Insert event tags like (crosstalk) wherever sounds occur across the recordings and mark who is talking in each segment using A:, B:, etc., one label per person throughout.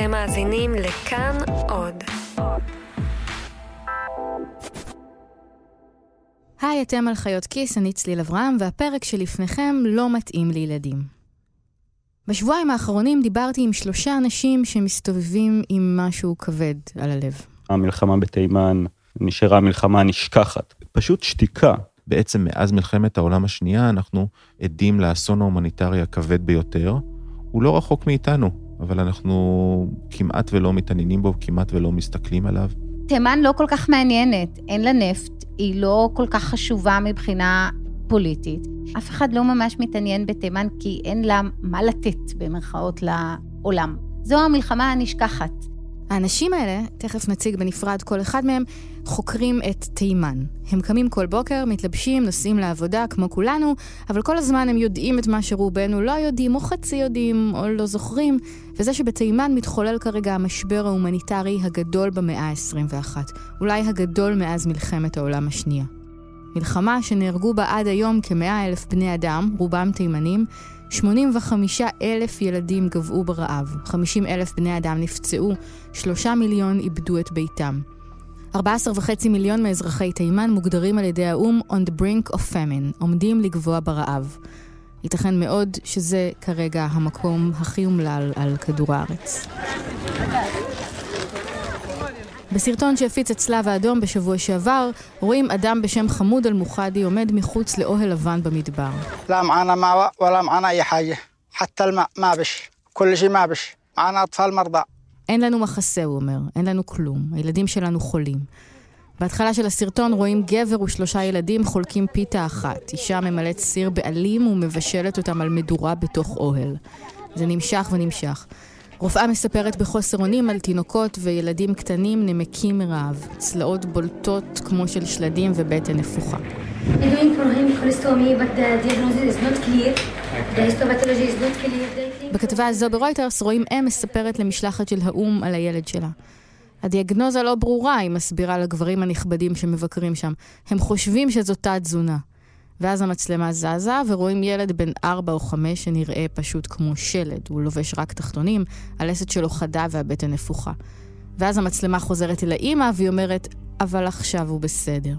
A: אתם מאזינים לכאן עוד.
B: היי, אתם על חיות כיס, אני צליל אברהם, והפרק שלפניכם לא מתאים לילדים. בשבועיים האחרונים דיברתי עם שלושה אנשים שמסתובבים עם משהו כבד על הלב.
C: המלחמה בתימן נשארה מלחמה נשכחת, פשוט שתיקה.
D: בעצם מאז מלחמת העולם השנייה אנחנו עדים לאסון ההומניטרי הכבד ביותר. הוא לא רחוק מאיתנו, אבל אנחנו כמעט ולא מתעניינים בו, כמעט ולא מסתכלים עליו.
E: תימן לא כל כך מעניינת, אין לה נפט, היא לא כל כך חשובה מבחינה פוליטית. אף אחד לא ממש מתעניין בתימן כי אין לה מה לתת, במרכאות, לעולם. זו המלחמה הנשכחת.
B: האנשים האלה, תכף נציג בנפרד כל אחד מהם, חוקרים את תימן. הם קמים כל בוקר, מתלבשים, נוסעים לעבודה כמו כולנו, אבל כל הזמן הם יודעים את מה שרובנו לא יודעים, או חצי יודעים, או לא זוכרים, וזה שבתימן מתחולל כרגע המשבר ההומניטרי הגדול במאה ה-21. אולי הגדול מאז מלחמת העולם השנייה. מלחמה שנהרגו בה עד היום כמאה אלף בני אדם, רובם תימנים, 85 אלף ילדים גוועו ברעב, 50 אלף בני אדם נפצעו, 3 מיליון איבדו את ביתם. 14.5 מיליון מאזרחי תימן מוגדרים על ידי האו"ם on the brink of famine, עומדים לגבוה ברעב. ייתכן מאוד שזה כרגע המקום הכי אומלל על כדור הארץ. בסרטון שהפיץ את צלב האדום בשבוע שעבר, רואים אדם בשם חמוד אל-מוחדי עומד מחוץ לאוהל לבן במדבר.
F: لا معنا ماء ولا معنا أي حاجة حتى الماء ما بش كل شيء ما بش معنا أطفال مرضى
B: אין לנו מחסה, הוא אומר, אין לנו כלום, הילדים שלנו חולים. בהתחלה של הסרטון רואים גבר ושלושה ילדים חולקים פיתה אחת. אישה ממלאת סיר בעלים ומבשלת אותם על מדורה בתוך אוהל. זה נמשך ונמשך. רופאה מספרת בחוסר אונים על תינוקות וילדים קטנים נמקים מרעב, צלעות בולטות כמו של שלדים ובטן נפוחה. בכתבה הזו ברויטרס רואים אם מספרת למשלחת של האו"ם על הילד שלה. הדיאגנוזה לא ברורה, היא מסבירה לגברים הנכבדים שמבקרים שם. הם חושבים שזו תת-תזונה. ואז המצלמה זזה, ורואים ילד בן ארבע או חמש שנראה פשוט כמו שלד. הוא לובש רק תחתונים, הלסת שלו חדה והבטן נפוחה. ואז המצלמה חוזרת אל האימא, והיא אומרת, אבל עכשיו הוא בסדר.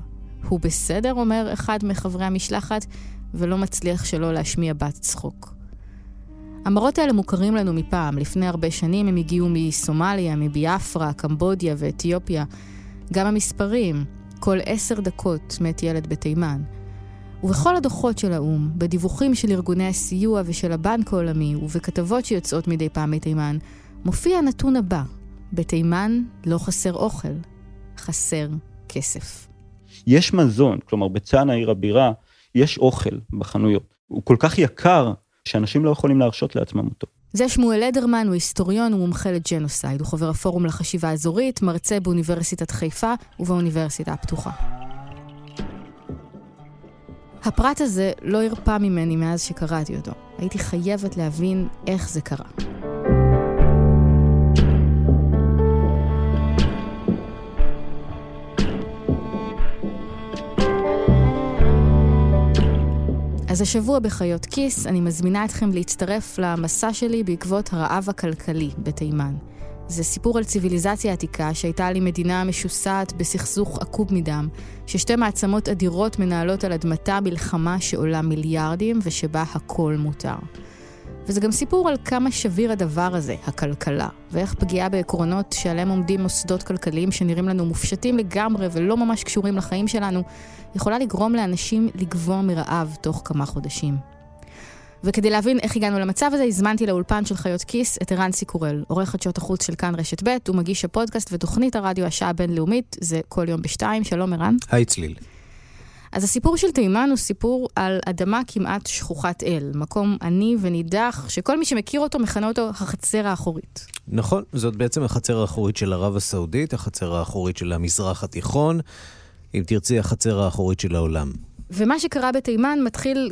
B: הוא בסדר, אומר אחד מחברי המשלחת, ולא מצליח שלא להשמיע בת צחוק. המראות האלה מוכרים לנו מפעם. לפני הרבה שנים הם הגיעו מסומליה, מביאפרה, קמבודיה ואתיופיה. גם המספרים, כל עשר דקות מת ילד בתימן. ובכל הדוחות של האו"ם, בדיווחים של ארגוני הסיוע ושל הבנק העולמי, ובכתבות שיוצאות מדי פעם מתימן, מופיע הנתון הבא: בתימן לא חסר אוכל, חסר כסף.
C: יש מזון, כלומר בצאנה עיר הבירה, יש אוכל בחנויות. הוא כל כך יקר, שאנשים לא יכולים להרשות לעצמם אותו.
B: זה שמואל לדרמן, הוא היסטוריון ומומחה לג'נוסייד. הוא חבר הפורום לחשיבה אזורית, מרצה באוניברסיטת חיפה ובאוניברסיטה הפתוחה. הפרט הזה לא הרפא ממני מאז שקראתי אותו. הייתי חייבת להבין איך זה קרה. אז השבוע בחיות כיס אני מזמינה אתכם להצטרף למסע שלי בעקבות הרעב הכלכלי בתימן. זה סיפור על ציוויליזציה עתיקה שהייתה לי מדינה משוסעת בסכסוך עקוב מדם, ששתי מעצמות אדירות מנהלות על אדמתה מלחמה שעולה מיליארדים ושבה הכל מותר. וזה גם סיפור על כמה שביר הדבר הזה, הכלכלה, ואיך פגיעה בעקרונות שעליהם עומדים מוסדות כלכליים שנראים לנו מופשטים לגמרי ולא ממש קשורים לחיים שלנו, יכולה לגרום לאנשים לגבוה מרעב תוך כמה חודשים. וכדי להבין איך הגענו למצב הזה, הזמנתי לאולפן של חיות כיס את ערן סיקורל, עורך חדשות החוץ של כאן רשת ב', הוא מגיש הפודקאסט ותוכנית הרדיו השעה הבינלאומית, זה כל יום בשתיים, שלום ערן.
G: היי צליל.
B: אז הסיפור של תימן הוא סיפור על אדמה כמעט שכוחת אל, מקום עני ונידח, שכל מי שמכיר אותו מכנה אותו החצר האחורית.
G: נכון, זאת בעצם החצר האחורית של ערב הסעודית, החצר האחורית של המזרח התיכון, אם תרצי, החצר האחורית של העולם.
B: ומה שקרה בתימן מתחיל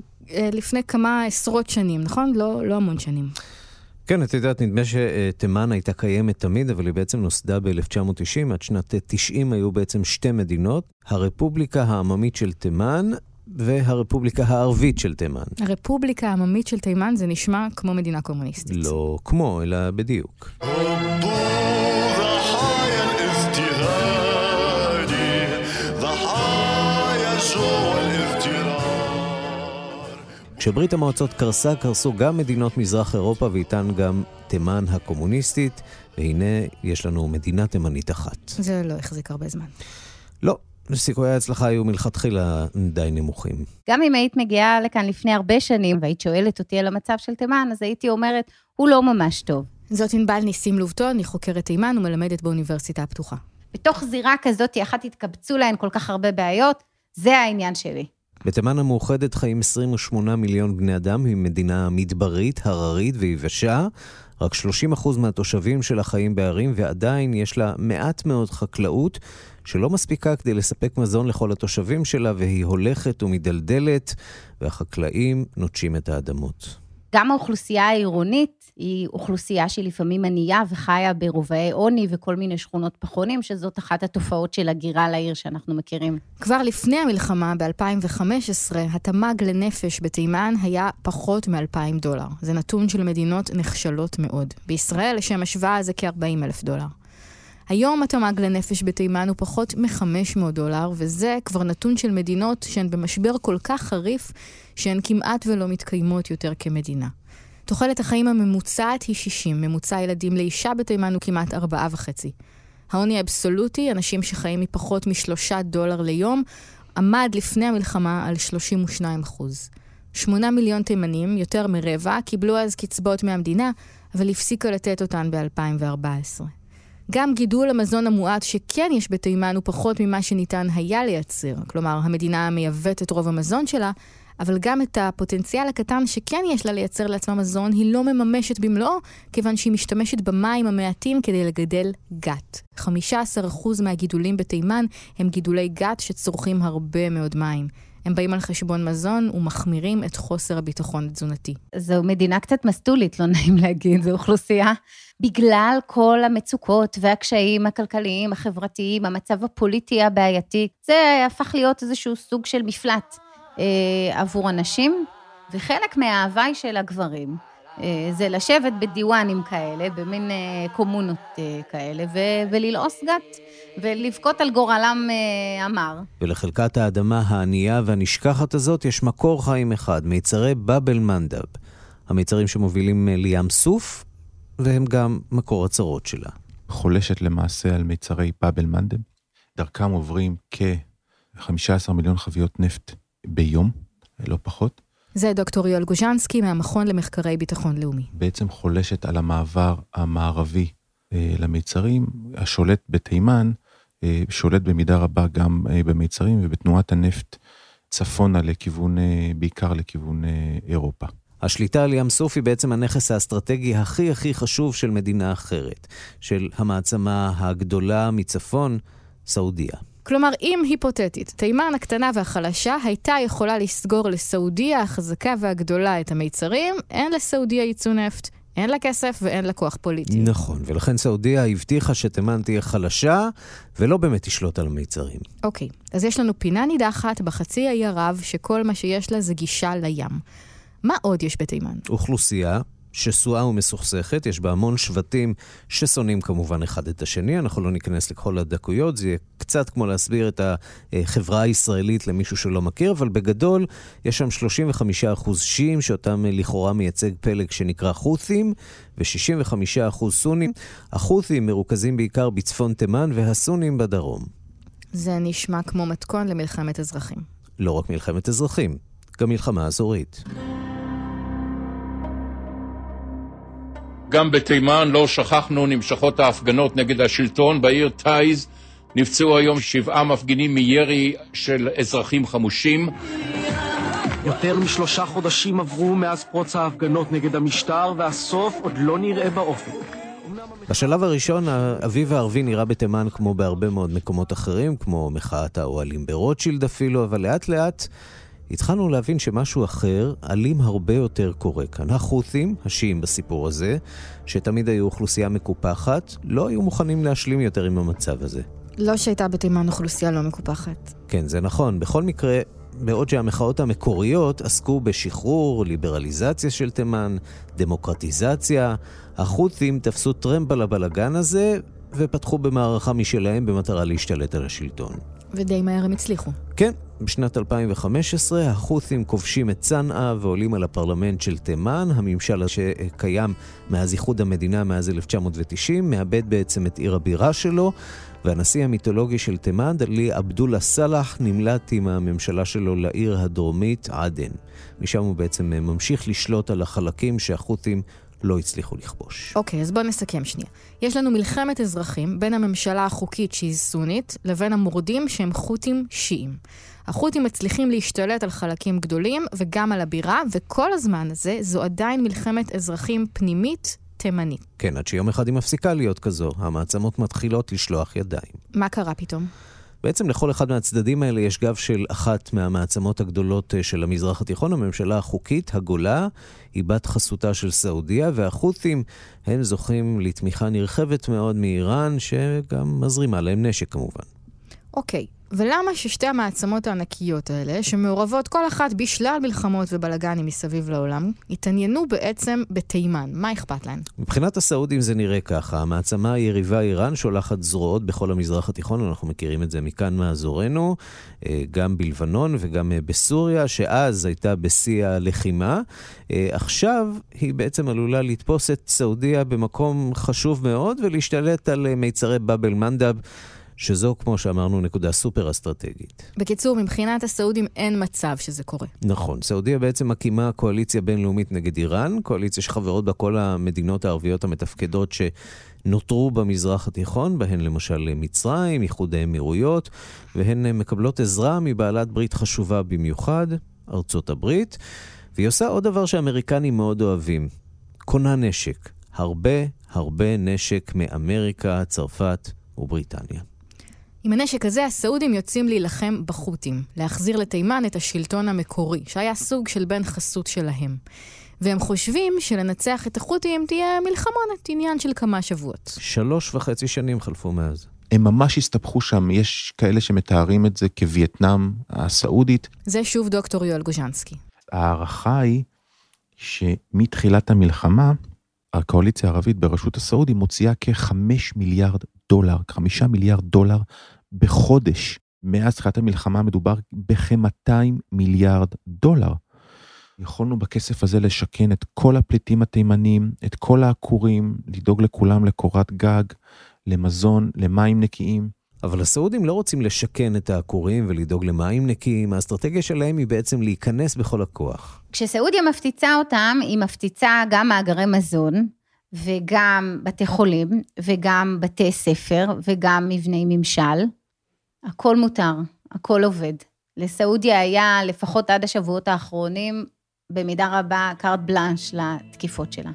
B: לפני כמה עשרות שנים, נכון? לא, לא המון שנים.
G: כן, את יודעת, נדמה שתימן הייתה קיימת תמיד, אבל היא בעצם נוסדה ב-1990, עד שנת 90 היו בעצם שתי מדינות, הרפובליקה העממית של תימן והרפובליקה הערבית של תימן.
B: הרפובליקה העממית של תימן זה נשמע כמו מדינה קומוניסטית.
G: לא כמו, אלא בדיוק. כשברית המועצות קרסה, קרסו גם מדינות מזרח אירופה ואיתן גם תימן הקומוניסטית, והנה יש לנו מדינה תימנית אחת.
B: זה לא החזיק הרבה זמן.
G: לא, סיכויי ההצלחה היו מלכתחילה די נמוכים.
E: גם אם היית מגיעה לכאן לפני הרבה שנים והיית שואלת אותי על המצב של תימן, אז הייתי אומרת, הוא לא ממש טוב.
B: זאת ענבל ניסים לובטון, אני חוקרת תימן ומלמדת באוניברסיטה הפתוחה.
E: בתוך זירה כזאת, אחת התקבצו להן כל כך הרבה בעיות, זה העניין שלי.
G: בתימן המאוחדת חיים 28 מיליון בני אדם, היא מדינה מדברית, הררית ויבשה. רק 30% מהתושבים שלה חיים בערים, ועדיין יש לה מעט מאוד חקלאות, שלא מספיקה כדי לספק מזון לכל התושבים שלה, והיא הולכת ומדלדלת, והחקלאים נוטשים את האדמות.
E: גם האוכלוסייה העירונית היא אוכלוסייה שהיא לפעמים ענייה וחיה ברובעי עוני וכל מיני שכונות פחונים, שזאת אחת התופעות של הגירה לעיר שאנחנו מכירים.
B: כבר לפני המלחמה, ב-2015, התמ"ג לנפש בתימן היה פחות מ-2,000 דולר. זה נתון של מדינות נחשלות מאוד. בישראל, לשם השוואה, זה כ-40 אלף דולר. היום התמ"ג לנפש בתימן הוא פחות מ-500 דולר, וזה כבר נתון של מדינות שהן במשבר כל כך חריף, שהן כמעט ולא מתקיימות יותר כמדינה. תוחלת החיים הממוצעת היא 60, ממוצע ילדים לאישה בתימן הוא כמעט 4.5. העוני האבסולוטי, אנשים שחיים מפחות משלושה דולר ליום, עמד לפני המלחמה על 32 אחוז. 8 מיליון תימנים, יותר מרבע, קיבלו אז קצבאות מהמדינה, אבל הפסיקה לתת אותן ב-2014. גם גידול המזון המועט שכן יש בתימן הוא פחות ממה שניתן היה לייצר. כלומר, המדינה מייבאת את רוב המזון שלה, אבל גם את הפוטנציאל הקטן שכן יש לה לייצר לעצמה מזון, היא לא מממשת במלואו, כיוון שהיא משתמשת במים המעטים כדי לגדל גת. 15% מהגידולים בתימן הם גידולי גת שצורכים הרבה מאוד מים. הם באים על חשבון מזון ומחמירים את חוסר הביטחון התזונתי.
E: זו מדינה קצת מסטולית, לא נעים להגיד, זו אוכלוסייה. בגלל כל המצוקות והקשיים הכלכליים, החברתיים, המצב הפוליטי הבעייתי, זה הפך להיות איזשהו סוג של מפלט עבור אנשים, וחלק מההוואי של הגברים אה, זה לשבת בדיוואנים כאלה, במין אה, קומונות אה, כאלה, ו- וללעוס גת, ולבכות על גורלם המר.
G: ולחלקת האדמה הענייה והנשכחת הזאת יש מקור חיים אחד, מיצרי באבל מנדב. המיצרים שמובילים לים סוף, והם גם מקור הצרות שלה.
D: חולשת למעשה על מיצרי באבל מנדב. דרכם עוברים כ-15 מיליון חביות נפט ביום, לא פחות.
B: זה דוקטור יואל גוז'נסקי מהמכון למחקרי ביטחון לאומי.
D: בעצם חולשת על המעבר המערבי אה, למיצרים. השולט בתימן אה, שולט במידה רבה גם אה, במיצרים ובתנועת הנפט צפונה לכיוון, אה, בעיקר לכיוון אה, אירופה.
G: השליטה על ים סוף היא בעצם הנכס האסטרטגי הכי הכי חשוב של מדינה אחרת, של המעצמה הגדולה מצפון, סעודיה.
B: כלומר, אם היפותטית, תימן הקטנה והחלשה הייתה יכולה לסגור לסעודיה החזקה והגדולה את המיצרים, אין לסעודיה ייצוא נפט. אין לה כסף ואין לה כוח פוליטי.
G: נכון, ולכן סעודיה הבטיחה שתימן תהיה חלשה, ולא באמת תשלוט על המיצרים.
B: אוקיי, אז יש לנו פינה נידחת בחצי האי ערב, שכל מה שיש לה זה גישה לים. מה עוד יש בתימן?
G: אוכלוסייה שסועה ומסוכסכת, יש בה המון שבטים ששונאים כמובן אחד את השני, אנחנו לא ניכנס לכל הדקויות, זה יהיה קצת כמו להסביר את החברה הישראלית למישהו שלא מכיר, אבל בגדול יש שם 35% שיעים, שאותם לכאורה מייצג פלג שנקרא חות'ים, ו-65% סונים. החות'ים מרוכזים בעיקר בצפון תימן והסונים בדרום.
B: זה נשמע כמו מתכון למלחמת אזרחים.
G: לא רק מלחמת אזרחים, גם מלחמה אזורית.
H: גם בתימן, לא שכחנו, נמשכות ההפגנות נגד השלטון. בעיר טייז נפצעו היום שבעה מפגינים מירי של אזרחים חמושים.
I: יותר משלושה חודשים עברו מאז פרוץ ההפגנות נגד המשטר, והסוף עוד לא נראה באופק.
G: בשלב הראשון, האביב הערבי נראה בתימן כמו בהרבה מאוד מקומות אחרים, כמו מחאת האוהלים ברוטשילד אפילו, אבל לאט לאט התחלנו להבין שמשהו אחר, אלים הרבה יותר קורה כאן. החות'ים, השיעים בסיפור הזה, שתמיד היו אוכלוסייה מקופחת, לא היו מוכנים להשלים יותר עם המצב הזה.
B: לא שהייתה בתימן אוכלוסייה לא מקופחת.
G: כן, זה נכון. בכל מקרה, בעוד שהמחאות המקוריות עסקו בשחרור, ליברליזציה של תימן, דמוקרטיזציה, החות'ים תפסו טרמפ על הבלגן הזה ופתחו במערכה משלהם במטרה להשתלט על השלטון.
B: ודי מהר הם הצליחו.
G: כן, בשנת 2015 החות'ים כובשים את צנעא ועולים על הפרלמנט של תימן, הממשל שקיים מאז איחוד המדינה מאז 1990, מאבד בעצם את עיר הבירה שלו, והנשיא המיתולוגי של תימן, דלי עבדולה סאלח, נמלט עם הממשלה שלו לעיר הדרומית עדן. משם הוא בעצם ממשיך לשלוט על החלקים שהחות'ים לא הצליחו לכבוש.
B: אוקיי, אז בואו נסכם שנייה. יש לנו מלחמת אזרחים בין הממשלה החוקית שהיא סונית לבין המורדים שהם חות'ים שיעים. החות'ים מצליחים להשתלט על חלקים גדולים וגם על הבירה, וכל הזמן הזה זו עדיין מלחמת אזרחים פנימית תימנית.
G: כן, עד שיום אחד היא מפסיקה להיות כזו, המעצמות מתחילות לשלוח ידיים.
B: מה קרה פתאום?
G: בעצם לכל אחד מהצדדים האלה יש גב של אחת מהמעצמות הגדולות אה, של המזרח התיכון, הממשלה החוקית, הגולה, היא בת חסותה של סעודיה, והחות'ים הם זוכים לתמיכה נרחבת מאוד מאיראן, שגם מזרימה להם נשק כמובן.
B: אוקיי, ולמה ששתי המעצמות הענקיות האלה, שמעורבות כל אחת בשלל מלחמות ובלאגנים מסביב לעולם, התעניינו בעצם בתימן? מה אכפת להן?
G: מבחינת הסעודים זה נראה ככה, המעצמה היריבה איראן שולחת זרועות בכל המזרח התיכון, אנחנו מכירים את זה מכאן מאזורנו, אה, גם בלבנון וגם אה, בסוריה, שאז הייתה בשיא הלחימה. אה, עכשיו היא בעצם עלולה לתפוס את סעודיה במקום חשוב מאוד ולהשתלט על מיצרי באב אל-מנדב. שזו, כמו שאמרנו, נקודה סופר אסטרטגית.
B: בקיצור, מבחינת הסעודים אין מצב שזה קורה.
G: נכון. סעודיה בעצם מקימה קואליציה בינלאומית נגד איראן, קואליציה שחברות בה כל המדינות הערביות המתפקדות שנותרו במזרח התיכון, בהן למשל מצרים, איחוד האמירויות, והן מקבלות עזרה מבעלת ברית חשובה במיוחד, ארצות הברית. והיא עושה עוד דבר שאמריקנים מאוד אוהבים, קונה נשק. הרבה הרבה נשק מאמריקה, צרפת ובריטניה.
B: עם הנשק הזה, הסעודים יוצאים להילחם בחות'ים, להחזיר לתימן את השלטון המקורי, שהיה סוג של בן חסות שלהם. והם חושבים שלנצח את החות'ים תהיה מלחמונת, עניין של כמה שבועות.
G: שלוש וחצי שנים חלפו מאז.
D: הם ממש הסתבכו שם, יש כאלה שמתארים את זה כווייטנאם הסעודית.
B: זה שוב דוקטור יואל גוז'נסקי.
D: ההערכה היא שמתחילת המלחמה, הקואליציה הערבית בראשות הסעודים מוציאה כחמש מיליארד דולר, חמישה מיליארד דולר בחודש. מאז תחילת המלחמה מדובר בכ-200 מיליארד דולר. יכולנו בכסף הזה לשכן את כל הפליטים התימנים, את כל העקורים, לדאוג לכולם לקורת גג, למזון, למים נקיים.
G: אבל הסעודים לא רוצים לשכן את העקורים ולדאוג למים נקיים, האסטרטגיה שלהם היא בעצם להיכנס בכל הכוח.
E: כשסעודיה מפציצה אותם, היא מפציצה גם מאגרי מזון, וגם בתי חולים, וגם בתי ספר, וגם מבני ממשל. הכל מותר, הכל עובד. לסעודיה היה, לפחות עד השבועות האחרונים, במידה רבה קארט בלאנש לתקיפות שלה.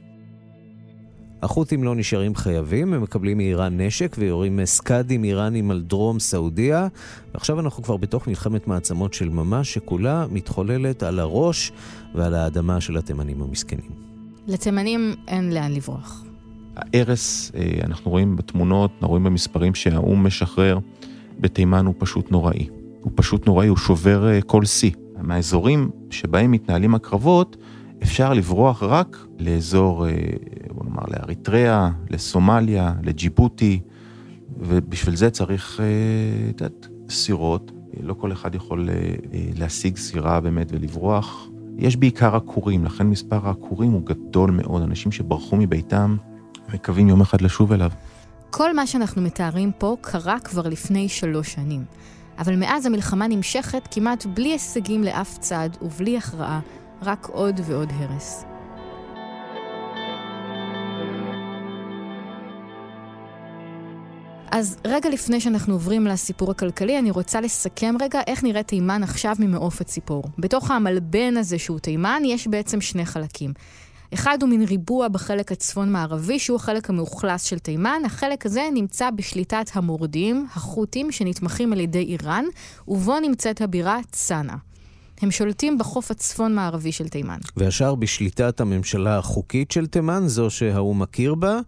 G: החות'ים לא נשארים חייבים, הם מקבלים מאיראן נשק ויורים סקאדים איראנים על דרום סעודיה. ועכשיו אנחנו כבר בתוך מלחמת מעצמות של ממש, שכולה מתחוללת על הראש ועל האדמה של התימנים המסכנים.
B: לתימנים אין לאן לברוח.
D: ההרס, אה, אנחנו רואים בתמונות, אנחנו רואים במספרים שהאו"ם משחרר, בתימן הוא פשוט נוראי. הוא פשוט נוראי, הוא שובר אה, כל שיא. מהאזורים שבהם מתנהלים הקרבות, אפשר לברוח רק לאזור, אה, בוא נאמר, לאריתריאה, לסומליה, לג'יבוטי, ובשביל זה צריך, את יודעת, סירות. לא כל אחד יכול להשיג סירה באמת ולברוח. יש בעיקר עקורים, לכן מספר העקורים הוא גדול מאוד. אנשים שברחו מביתם מקווים יום אחד לשוב אליו.
B: כל מה שאנחנו מתארים פה קרה כבר לפני שלוש שנים. אבל מאז המלחמה נמשכת כמעט בלי הישגים לאף צד ובלי הכרעה, רק עוד ועוד הרס. אז רגע לפני שאנחנו עוברים לסיפור הכלכלי, אני רוצה לסכם רגע איך נראית תימן עכשיו ממעוף הציפור. בתוך המלבן הזה שהוא תימן, יש בעצם שני חלקים. אחד הוא מין ריבוע בחלק הצפון-מערבי, שהוא החלק המאוכלס של תימן. החלק הזה נמצא בשליטת המורדים, החות'ים, שנתמכים על ידי איראן, ובו נמצאת הבירה צנעא. הם שולטים בחוף הצפון-מערבי של תימן.
G: והשאר בשליטת הממשלה החוקית של תימן, זו שהאו"ם מכיר בה,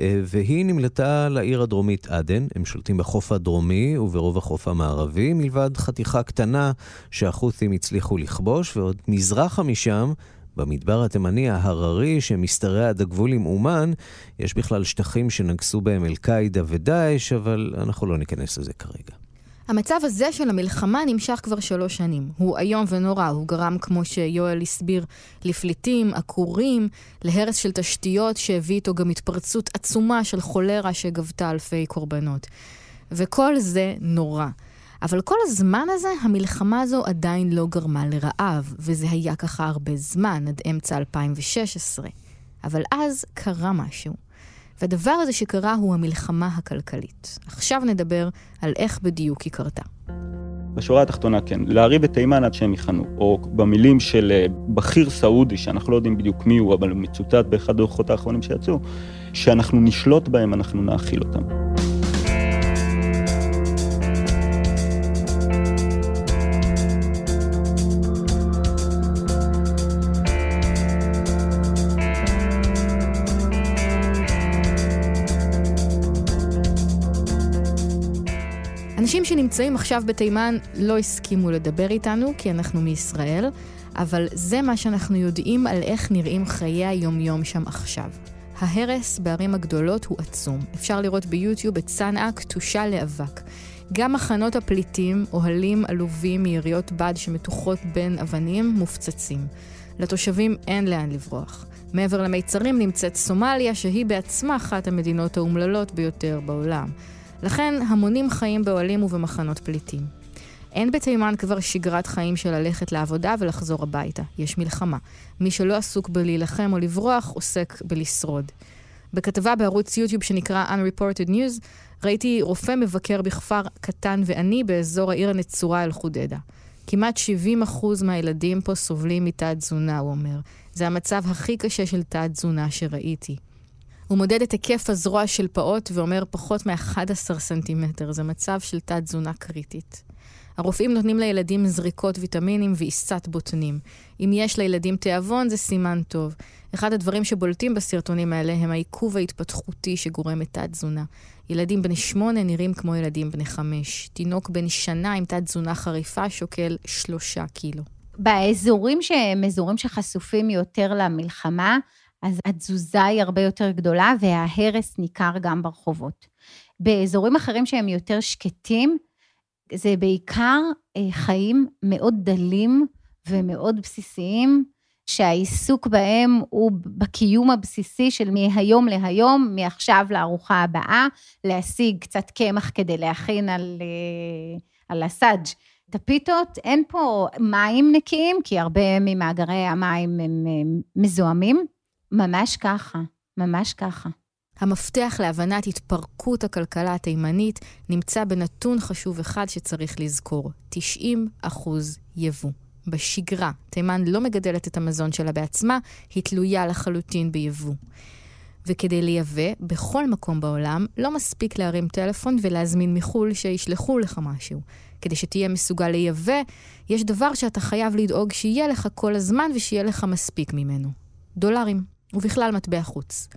G: אה, והיא נמלטה לעיר הדרומית עדן. הם שולטים בחוף הדרומי וברוב החוף המערבי, מלבד חתיכה קטנה שהחות'ים הצליחו לכבוש, ועוד מזרחה משם, במדבר התימני ההררי שמשתרע עד הגבול עם אומן, יש בכלל שטחים שנגסו בהם אל-קאעידה ודאעש, אבל אנחנו לא ניכנס לזה כרגע.
B: המצב הזה של המלחמה נמשך כבר שלוש שנים. הוא איום ונורא, הוא גרם, כמו שיואל הסביר, לפליטים, עקורים, להרס של תשתיות שהביא איתו גם התפרצות עצומה של חולרה שגבתה אלפי קורבנות. וכל זה נורא. אבל כל הזמן הזה, המלחמה הזו עדיין לא גרמה לרעב, וזה היה ככה הרבה זמן, עד אמצע 2016. אבל אז קרה משהו. והדבר הזה שקרה הוא המלחמה הכלכלית. עכשיו נדבר על איך בדיוק היא קרתה.
C: בשורה התחתונה כן, להריב את תימן עד שהם יכנו, או במילים של אה, בכיר סעודי, שאנחנו לא יודעים בדיוק מי הוא, אבל הוא מצוטט באחד הדוחות האחרונים שיצאו, שאנחנו נשלוט בהם, אנחנו נאכיל אותם.
B: שנמצאים עכשיו בתימן לא הסכימו לדבר איתנו, כי אנחנו מישראל, אבל זה מה שאנחנו יודעים על איך נראים חיי היומיום שם עכשיו. ההרס בערים הגדולות הוא עצום. אפשר לראות ביוטיוב את צנעא כתושה לאבק. גם מחנות הפליטים, אוהלים עלובים מיריות בד שמתוחות בין אבנים, מופצצים. לתושבים אין לאן לברוח. מעבר למיצרים נמצאת סומליה, שהיא בעצמה אחת המדינות האומללות ביותר בעולם. לכן המונים חיים באוהלים ובמחנות פליטים. אין בתימן כבר שגרת חיים של ללכת לעבודה ולחזור הביתה. יש מלחמה. מי שלא עסוק בלהילחם או לברוח, עוסק בלשרוד. בכתבה בערוץ יוטיוב שנקרא Unreported News, ראיתי רופא מבקר בכפר קטן ועני באזור העיר הנצורה אל-חודדה. כמעט 70% מהילדים פה סובלים מתת-תזונה, הוא אומר. זה המצב הכי קשה של תת-תזונה שראיתי. הוא מודד את היקף הזרוע של פעוט ואומר פחות מ-11 סנטימטר. זה מצב של תת-תזונה קריטית. הרופאים נותנים לילדים זריקות ויטמינים ועיסת בוטנים. אם יש לילדים תיאבון, זה סימן טוב. אחד הדברים שבולטים בסרטונים האלה הם העיכוב ההתפתחותי שגורם את תת-תזונה. ילדים בני שמונה נראים כמו ילדים בני חמש. תינוק בן שנה עם תת-תזונה חריפה שוקל שלושה קילו.
E: באזורים שהם אזורים שחשופים יותר למלחמה, אז התזוזה היא הרבה יותר גדולה וההרס ניכר גם ברחובות. באזורים אחרים שהם יותר שקטים, זה בעיקר אה, חיים מאוד דלים ומאוד בסיסיים, שהעיסוק בהם הוא בקיום הבסיסי של מהיום להיום, מעכשיו לארוחה הבאה, להשיג קצת קמח כדי להכין על, אה, על הסאג' את הפיתות. אין פה מים נקיים, כי הרבה ממאגרי המים הם מזוהמים. ממש ככה, ממש ככה.
B: המפתח להבנת התפרקות הכלכלה התימנית נמצא בנתון חשוב אחד שצריך לזכור, 90 אחוז יבוא. בשגרה, תימן לא מגדלת את המזון שלה בעצמה, היא תלויה לחלוטין ביבוא. וכדי לייבא, בכל מקום בעולם, לא מספיק להרים טלפון ולהזמין מחו"ל שישלחו לך משהו. כדי שתהיה מסוגל לייבא, יש דבר שאתה חייב לדאוג שיהיה לך כל הזמן ושיהיה לך מספיק ממנו. דולרים. ובכלל מטבע חוץ.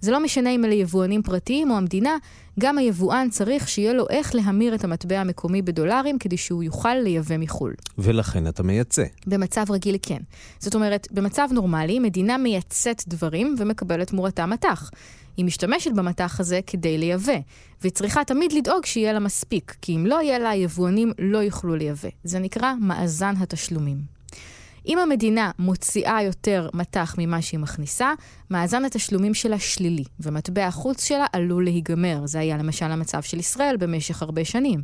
B: זה לא משנה אם אלה יבואנים פרטיים או המדינה, גם היבואן צריך שיהיה לו איך להמיר את המטבע המקומי בדולרים כדי שהוא יוכל לייבא מחו"ל.
G: ולכן אתה מייצא.
B: במצב רגיל כן. זאת אומרת, במצב נורמלי, מדינה מייצאת דברים ומקבלת תמורתה מטח. היא משתמשת במטח הזה כדי לייבא, והיא צריכה תמיד לדאוג שיהיה לה מספיק, כי אם לא יהיה לה, היבואנים לא יוכלו לייבא. זה נקרא מאזן התשלומים. אם המדינה מוציאה יותר מטח ממה שהיא מכניסה, מאזן התשלומים שלה שלילי, ומטבע החוץ שלה עלול להיגמר. זה היה למשל המצב של ישראל במשך הרבה שנים.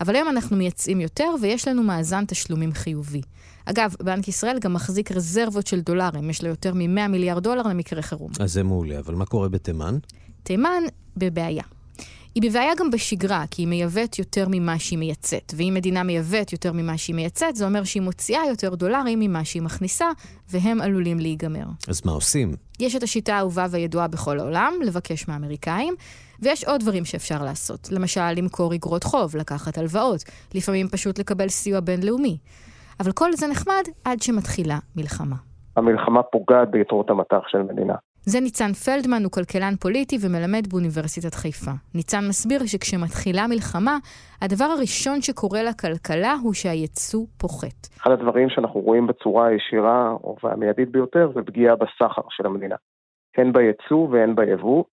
B: אבל היום אנחנו מייצאים יותר ויש לנו מאזן תשלומים חיובי. אגב, בנק ישראל גם מחזיק רזרבות של דולרים, יש לו יותר מ-100 מיליארד דולר למקרה חירום.
G: אז זה מעולה, אבל מה קורה בתימן?
B: תימן בבעיה. היא בבעיה גם בשגרה, כי היא מייבאת יותר ממה שהיא מייצאת. ואם מדינה מייבאת יותר ממה שהיא מייצאת, זה אומר שהיא מוציאה יותר דולרים ממה שהיא מכניסה, והם עלולים להיגמר.
G: אז מה עושים?
B: יש את השיטה האהובה והידועה בכל העולם, לבקש מהאמריקאים, ויש עוד דברים שאפשר לעשות. למשל, למכור אגרות חוב, לקחת הלוואות, לפעמים פשוט לקבל סיוע בינלאומי. אבל כל זה נחמד עד שמתחילה מלחמה.
J: המלחמה פוגעת ביתרות המטח של מדינה.
B: זה ניצן פלדמן, הוא כלכלן פוליטי ומלמד באוניברסיטת חיפה. ניצן מסביר שכשמתחילה מלחמה, הדבר הראשון שקורה לכלכלה הוא שהייצוא פוחת.
J: אחד הדברים שאנחנו רואים בצורה הישירה, והמיידית ביותר, זה פגיעה בסחר של המדינה. הן בייצוא והן ביבוא,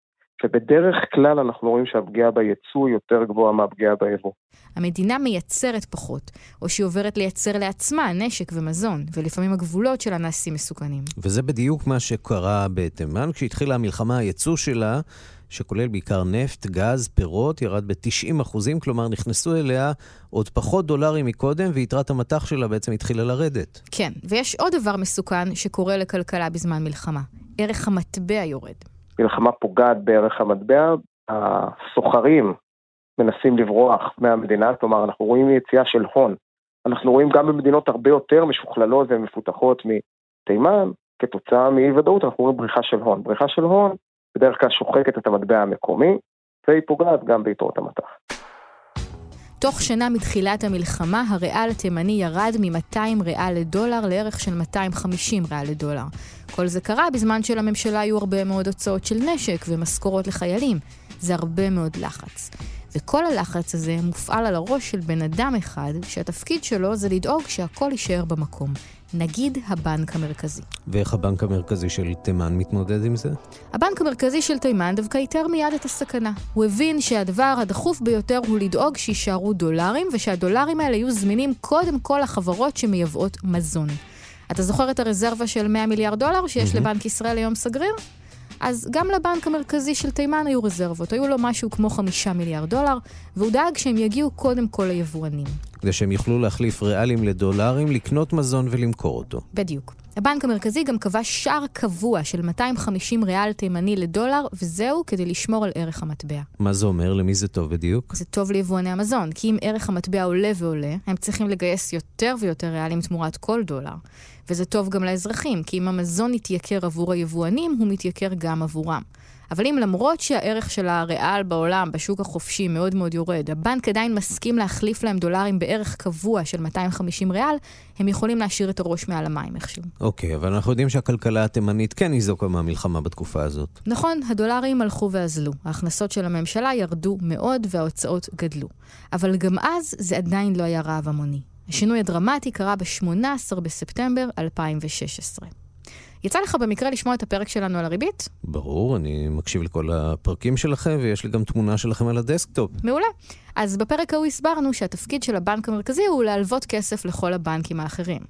J: ובדרך כלל אנחנו רואים שהפגיעה בייצוא יותר גבוהה מהפגיעה ביבוא.
B: המדינה מייצרת פחות, או שהיא עוברת לייצר לעצמה נשק ומזון, ולפעמים הגבולות שלה נעשים מסוכנים.
G: וזה בדיוק מה שקרה בתימן, כשהתחילה המלחמה, הייצוא שלה, שכולל בעיקר נפט, גז, פירות, ירד ב-90 אחוזים, כלומר נכנסו אליה עוד פחות דולרים מקודם, ויתרת המטח שלה בעצם התחילה לרדת.
B: כן, ויש עוד דבר מסוכן שקורה לכלכלה בזמן מלחמה. ערך המטבע יורד.
J: מלחמה פוגעת בערך המטבע, הסוחרים מנסים לברוח מהמדינה, כלומר אנחנו רואים יציאה של הון. אנחנו רואים גם במדינות הרבה יותר משוכללות ומפותחות מתימן, כתוצאה מאי ודאות אנחנו רואים בריחה של הון. בריחה של הון בדרך כלל שוחקת את המטבע המקומי, והיא פוגעת גם ביתרות המטח.
B: תוך שנה מתחילת המלחמה, הריאל התימני ירד מ-200 ריאל לדולר לערך של 250 ריאל לדולר. כל זה קרה בזמן שלממשלה היו הרבה מאוד הוצאות של נשק ומשכורות לחיילים. זה הרבה מאוד לחץ. וכל הלחץ הזה מופעל על הראש של בן אדם אחד, שהתפקיד שלו זה לדאוג שהכל יישאר במקום. נגיד הבנק המרכזי.
G: ואיך הבנק המרכזי של תימן מתמודד עם זה?
B: הבנק המרכזי של תימן דווקא איתר מיד את הסכנה. הוא הבין שהדבר הדחוף ביותר הוא לדאוג שיישארו דולרים, ושהדולרים האלה יהיו זמינים קודם כל לחברות שמייבאות מזון. אתה זוכר את הרזרבה של 100 מיליארד דולר שיש mm-hmm. לבנק ישראל היום סגריר? אז גם לבנק המרכזי של תימן היו רזרבות, היו לו משהו כמו חמישה מיליארד דולר, והוא דאג שהם יגיעו קודם כל ליבואנים.
G: כדי שהם יוכלו להחליף ריאלים לדולרים, לקנות מזון ולמכור אותו.
B: בדיוק. הבנק המרכזי גם קבע שער קבוע של 250 ריאל תימני לדולר, וזהו כדי לשמור על ערך המטבע.
G: מה זה אומר? למי זה טוב בדיוק?
B: זה טוב ליבואני המזון, כי אם ערך המטבע עולה ועולה, הם צריכים לגייס יותר ויותר ריאלים תמורת כל דולר. וזה טוב גם לאזרחים, כי אם המזון יתייקר עבור היבואנים, הוא מתייקר גם עבורם. אבל אם למרות שהערך של הריאל בעולם, בשוק החופשי, מאוד מאוד יורד, הבנק עדיין מסכים להחליף להם דולרים בערך קבוע של 250 ריאל, הם יכולים להשאיר את הראש מעל המים איכשהו.
G: אוקיי, okay, אבל אנחנו יודעים שהכלכלה התימנית כן ניזוקה מהמלחמה בתקופה הזאת.
B: נכון, הדולרים הלכו ואזלו. ההכנסות של הממשלה ירדו מאוד וההוצאות גדלו. אבל גם אז זה עדיין לא היה רעב המוני. השינוי הדרמטי קרה ב-18 בספטמבר 2016. יצא לך במקרה לשמוע את הפרק שלנו על הריבית?
G: ברור, אני מקשיב לכל הפרקים שלכם, ויש לי גם תמונה שלכם על ה desktop.
B: מעולה. אז בפרק ההוא הסברנו שהתפקיד של הבנק המרכזי הוא להלוות כסף לכל הבנקים האחרים.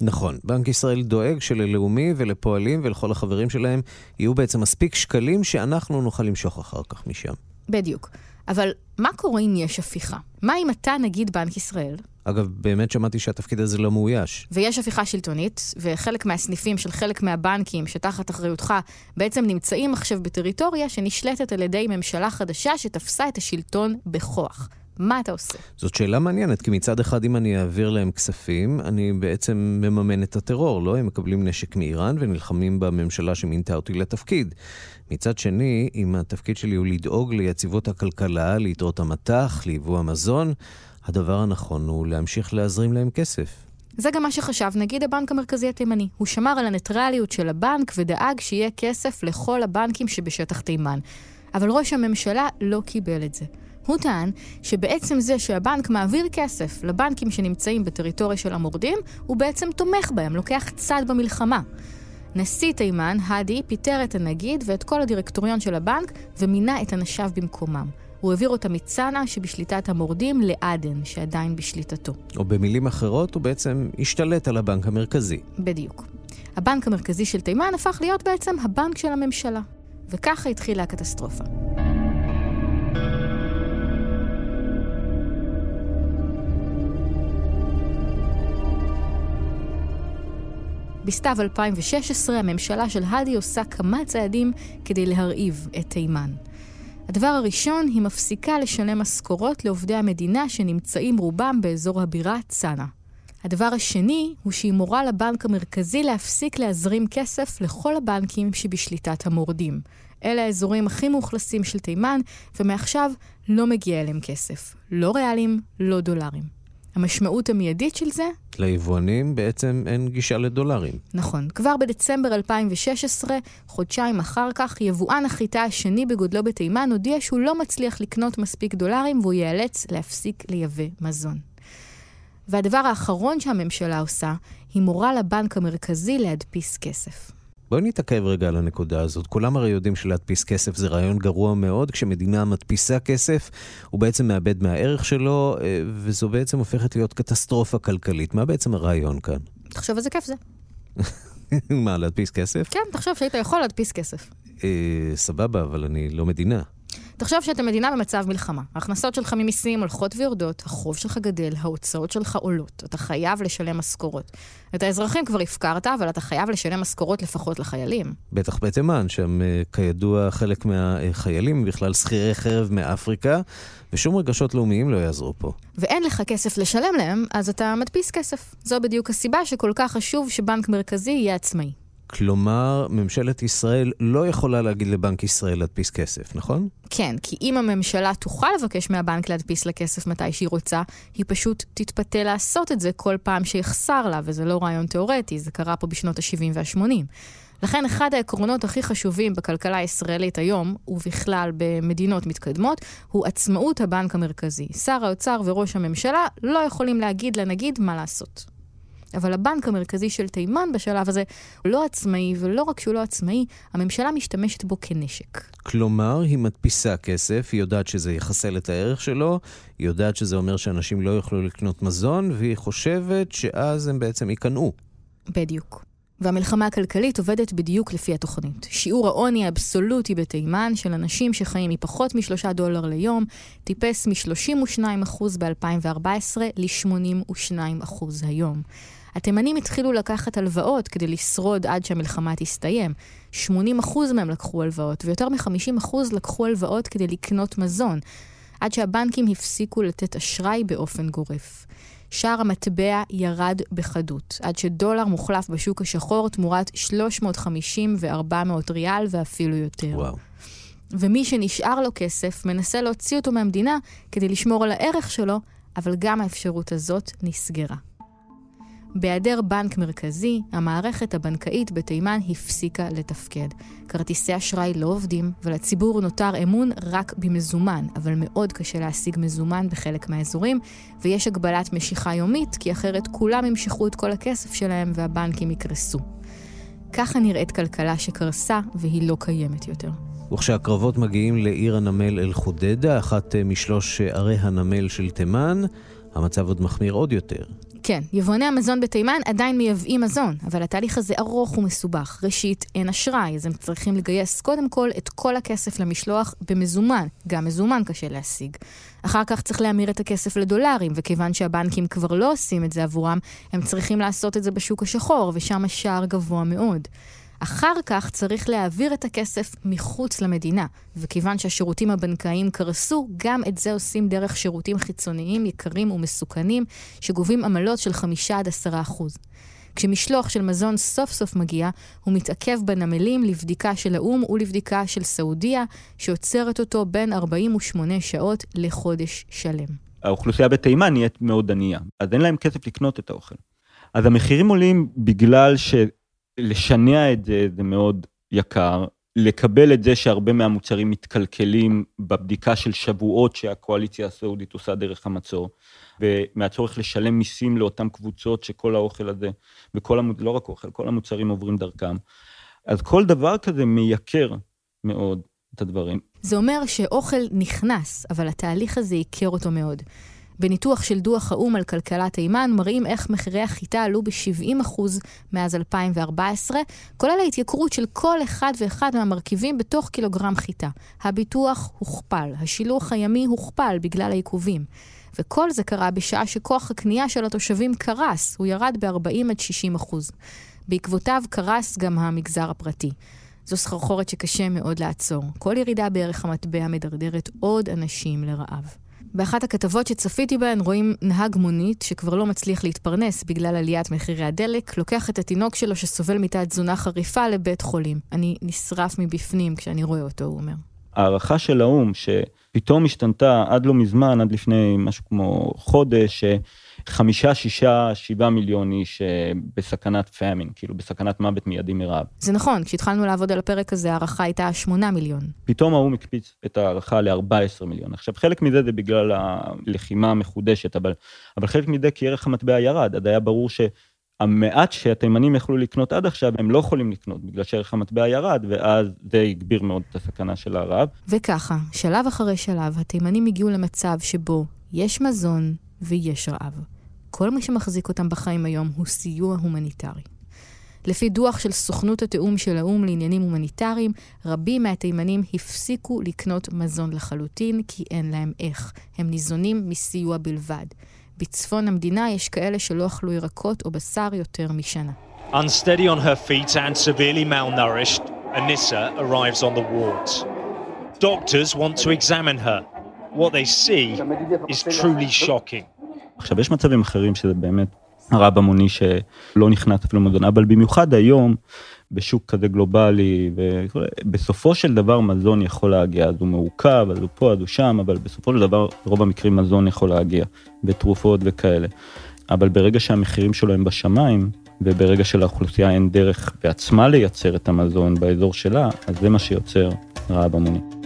G: נכון, בנק ישראל דואג שללאומי ולפועלים ולכל החברים שלהם יהיו בעצם מספיק שקלים שאנחנו נוכל למשוך אחר כך משם.
B: בדיוק. אבל מה קורה אם יש הפיכה? מה אם אתה נגיד בנק ישראל,
G: אגב, באמת שמעתי שהתפקיד הזה לא מאויש.
B: ויש הפיכה שלטונית, וחלק מהסניפים של חלק מהבנקים שתחת אחריותך בעצם נמצאים עכשיו בטריטוריה שנשלטת על ידי ממשלה חדשה שתפסה את השלטון בכוח. מה אתה עושה?
G: זאת שאלה מעניינת, כי מצד אחד, אם אני אעביר להם כספים, אני בעצם מממן את הטרור, לא? הם מקבלים נשק מאיראן ונלחמים בממשלה שמינתה אותי לתפקיד. מצד שני, אם התפקיד שלי הוא לדאוג ליציבות הכלכלה, ליתרות המטח, ליבוא המזון, הדבר הנכון הוא להמשיך להזרים להם כסף.
B: זה גם מה שחשב נגיד הבנק המרכזי התימני. הוא שמר על הניטרליות של הבנק ודאג שיהיה כסף לכל הבנקים שבשטח תימן. אבל ראש הממשלה לא קיבל את זה. הוא טען שבעצם זה שהבנק מעביר כסף לבנקים שנמצאים בטריטוריה של המורדים, הוא בעצם תומך בהם, לוקח צד במלחמה. נשיא תימן, האדי, פיטר את הנגיד ואת כל הדירקטוריון של הבנק ומינה את אנשיו במקומם. הוא העביר אותה מצנעא שבשליטת המורדים לעדן, שעדיין בשליטתו.
G: או במילים אחרות, הוא בעצם השתלט על הבנק המרכזי.
B: בדיוק. הבנק המרכזי של תימן הפך להיות בעצם הבנק של הממשלה. וככה התחילה הקטסטרופה. בסתיו 2016 הממשלה של האדי עושה כמה צעדים כדי להרעיב את תימן. הדבר הראשון, היא מפסיקה לשלם משכורות לעובדי המדינה שנמצאים רובם באזור הבירה צנעא. הדבר השני הוא שהיא מורה לבנק המרכזי להפסיק להזרים כסף לכל הבנקים שבשליטת המורדים. אלה האזורים הכי מאוכלסים של תימן, ומעכשיו לא מגיע אליהם כסף. לא ריאלים, לא דולרים. המשמעות המיידית של זה?
G: ליבואנים בעצם אין גישה לדולרים.
B: נכון. כבר בדצמבר 2016, חודשיים אחר כך, יבואן החיטה השני בגודלו בתימן הודיע שהוא לא מצליח לקנות מספיק דולרים והוא ייאלץ להפסיק לייבא מזון. והדבר האחרון שהממשלה עושה, היא מורה לבנק המרכזי להדפיס כסף.
G: בואי נתעכב רגע על הנקודה הזאת. כולם הרי יודעים שלהדפיס כסף זה רעיון גרוע מאוד. כשמדינה מדפיסה כסף, הוא בעצם מאבד מהערך שלו, אה, וזו בעצם הופכת להיות קטסטרופה כלכלית. מה בעצם הרעיון כאן?
B: תחשוב איזה כיף זה. (laughs)
G: מה, להדפיס כסף?
B: כן, תחשוב שהיית יכול להדפיס כסף.
G: אה, סבבה, אבל אני לא מדינה.
B: תחשוב שאתה מדינה במצב מלחמה. ההכנסות שלך ממיסים הולכות ויורדות, החוב שלך גדל, ההוצאות שלך עולות. אתה חייב לשלם משכורות. את האזרחים כבר הפקרת, אבל אתה חייב לשלם משכורות לפחות לחיילים.
G: בטח בתימן, שם אה, כידוע חלק מהחיילים בכלל שכירי חרב מאפריקה, ושום רגשות לאומיים לא יעזרו פה.
B: ואין לך כסף לשלם להם, אז אתה מדפיס כסף. זו בדיוק הסיבה שכל כך חשוב שבנק מרכזי יהיה עצמאי.
G: כלומר, ממשלת ישראל לא יכולה להגיד לבנק ישראל להדפיס כסף, נכון?
B: כן, כי אם הממשלה תוכל לבקש מהבנק להדפיס לה כסף מתי שהיא רוצה, היא פשוט תתפתה לעשות את זה כל פעם שיחסר לה, וזה לא רעיון תיאורטי, זה קרה פה בשנות ה-70 וה-80. לכן אחד העקרונות הכי חשובים בכלכלה הישראלית היום, ובכלל במדינות מתקדמות, הוא עצמאות הבנק המרכזי. שר האוצר וראש הממשלה לא יכולים להגיד לנגיד מה לעשות. אבל הבנק המרכזי של תימן בשלב הזה הוא לא עצמאי, ולא רק שהוא לא עצמאי, הממשלה משתמשת בו כנשק.
G: כלומר, היא מדפיסה כסף, היא יודעת שזה יחסל את הערך שלו, היא יודעת שזה אומר שאנשים לא יוכלו לקנות מזון, והיא חושבת שאז הם בעצם ייכנעו.
B: בדיוק. והמלחמה הכלכלית עובדת בדיוק לפי התוכנית. שיעור העוני האבסולוטי בתימן של אנשים שחיים מפחות משלושה דולר ליום טיפס מ-32% ב-2014 ל-82% היום. התימנים התחילו לקחת הלוואות כדי לשרוד עד שהמלחמה תסתיים. 80% מהם לקחו הלוואות, ויותר מ-50% לקחו הלוואות כדי לקנות מזון, עד שהבנקים הפסיקו לתת אשראי באופן גורף. שער המטבע ירד בחדות, עד שדולר מוחלף בשוק השחור תמורת 350 ו-400 ריאל ואפילו יותר.
G: וואו.
B: ומי שנשאר לו כסף מנסה להוציא אותו מהמדינה כדי לשמור על הערך שלו, אבל גם האפשרות הזאת נסגרה. בהיעדר בנק מרכזי, המערכת הבנקאית בתימן הפסיקה לתפקד. כרטיסי אשראי לא עובדים, ולציבור נותר אמון רק במזומן, אבל מאוד קשה להשיג מזומן בחלק מהאזורים, ויש הגבלת משיכה יומית, כי אחרת כולם ימשכו את כל הכסף שלהם והבנקים יקרסו. ככה נראית כלכלה שקרסה והיא לא קיימת יותר.
G: וכשהקרבות מגיעים לעיר הנמל אל-חודדה, אחת משלוש ערי הנמל של תימן, המצב עוד מחמיר עוד יותר.
B: כן, יבואני המזון בתימן עדיין מייבאים מזון, אבל התהליך הזה ארוך ומסובך. ראשית, אין אשראי, אז הם צריכים לגייס קודם כל את כל הכסף למשלוח במזומן. גם מזומן קשה להשיג. אחר כך צריך להמיר את הכסף לדולרים, וכיוון שהבנקים כבר לא עושים את זה עבורם, הם צריכים לעשות את זה בשוק השחור, ושם השער גבוה מאוד. אחר כך צריך להעביר את הכסף מחוץ למדינה, וכיוון שהשירותים הבנקאיים קרסו, גם את זה עושים דרך שירותים חיצוניים יקרים ומסוכנים, שגובים עמלות של 5 עד 10 אחוז. כשמשלוח של מזון סוף סוף מגיע, הוא מתעכב בנמלים לבדיקה של האו"ם ולבדיקה של סעודיה, שעוצרת אותו בין 48 שעות לחודש שלם.
C: האוכלוסייה בתימן נהיית מאוד ענייה, אז אין להם כסף לקנות את האוכל. אז המחירים עולים בגלל ש... לשנע את זה זה מאוד יקר, לקבל את זה שהרבה מהמוצרים מתקלקלים בבדיקה של שבועות שהקואליציה הסעודית עושה דרך המצור, ומהצורך לשלם מיסים לאותן קבוצות שכל האוכל הזה, וכל המ... לא רק אוכל, כל המוצרים עוברים דרכם. אז כל דבר כזה מייקר מאוד את הדברים.
B: זה אומר שאוכל נכנס, אבל התהליך הזה ייקר אותו מאוד. בניתוח של דוח האו"ם על כלכלת תימן מראים איך מחירי החיטה עלו ב-70% מאז 2014, כולל ההתייקרות של כל אחד ואחד מהמרכיבים בתוך קילוגרם חיטה. הביטוח הוכפל, השילוח הימי הוכפל בגלל העיכובים. וכל זה קרה בשעה שכוח הקנייה של התושבים קרס, הוא ירד ב-40 עד 60 אחוז. בעקבותיו קרס גם המגזר הפרטי. זו סחרחורת שקשה מאוד לעצור. כל ירידה בערך המטבע מדרדרת עוד אנשים לרעב. באחת הכתבות שצפיתי בהן רואים נהג מונית שכבר לא מצליח להתפרנס בגלל עליית מחירי הדלק, לוקח את התינוק שלו שסובל מתת תזונה חריפה לבית חולים. אני נשרף מבפנים כשאני רואה אותו, הוא אומר.
C: הערכה של האו"ם, שפתאום השתנתה עד לא מזמן, עד לפני משהו כמו חודש, חמישה, שישה, שבעה מיליון איש אה, בסכנת פאמין, כאילו בסכנת מוות מיידי מרעב.
B: זה נכון, כשהתחלנו לעבוד על הפרק הזה, ההערכה הייתה שמונה מיליון.
C: פתאום האו"ם הקפיץ את ההערכה ל-14 מיליון. עכשיו, חלק מזה זה בגלל הלחימה המחודשת, אבל, אבל חלק מזה כי ערך המטבע ירד, עד היה ברור ש... המעט שהתימנים יכלו לקנות עד עכשיו, הם לא יכולים לקנות, בגלל שערך המטבע ירד, ואז זה הגביר מאוד את הסכנה של הרעב.
B: וככה, שלב אחרי שלב, התימנים הגיעו למצב שבו יש מזון ויש רעב. כל מה שמחזיק אותם בחיים היום הוא סיוע הומניטרי. לפי דוח של סוכנות התיאום של האו"ם לעניינים הומניטריים, רבים מהתימנים הפסיקו לקנות מזון לחלוטין כי אין להם איך. הם ניזונים מסיוע בלבד. בצפון המדינה יש כאלה שלא אכלו ירקות או בשר יותר משנה.
K: Unsteady on her feet and severely malnourished, Anissa arrives on the wards. Doctors want to examine her. What they see is truly shocking.
C: עכשיו, יש מצבים אחרים שזה באמת הרב המוני שלא נכנס אפילו מזון, אבל במיוחד היום, בשוק כזה גלובלי, ובסופו של דבר מזון יכול להגיע, אז הוא מעוכב, אז הוא פה, אז הוא שם, אבל בסופו של דבר, ברוב המקרים מזון יכול להגיע, בתרופות וכאלה. אבל ברגע שהמחירים שלו הם בשמיים, וברגע שלאוכלוסייה אין דרך בעצמה לייצר את המזון באזור שלה, אז זה מה שיוצר רעב המוני.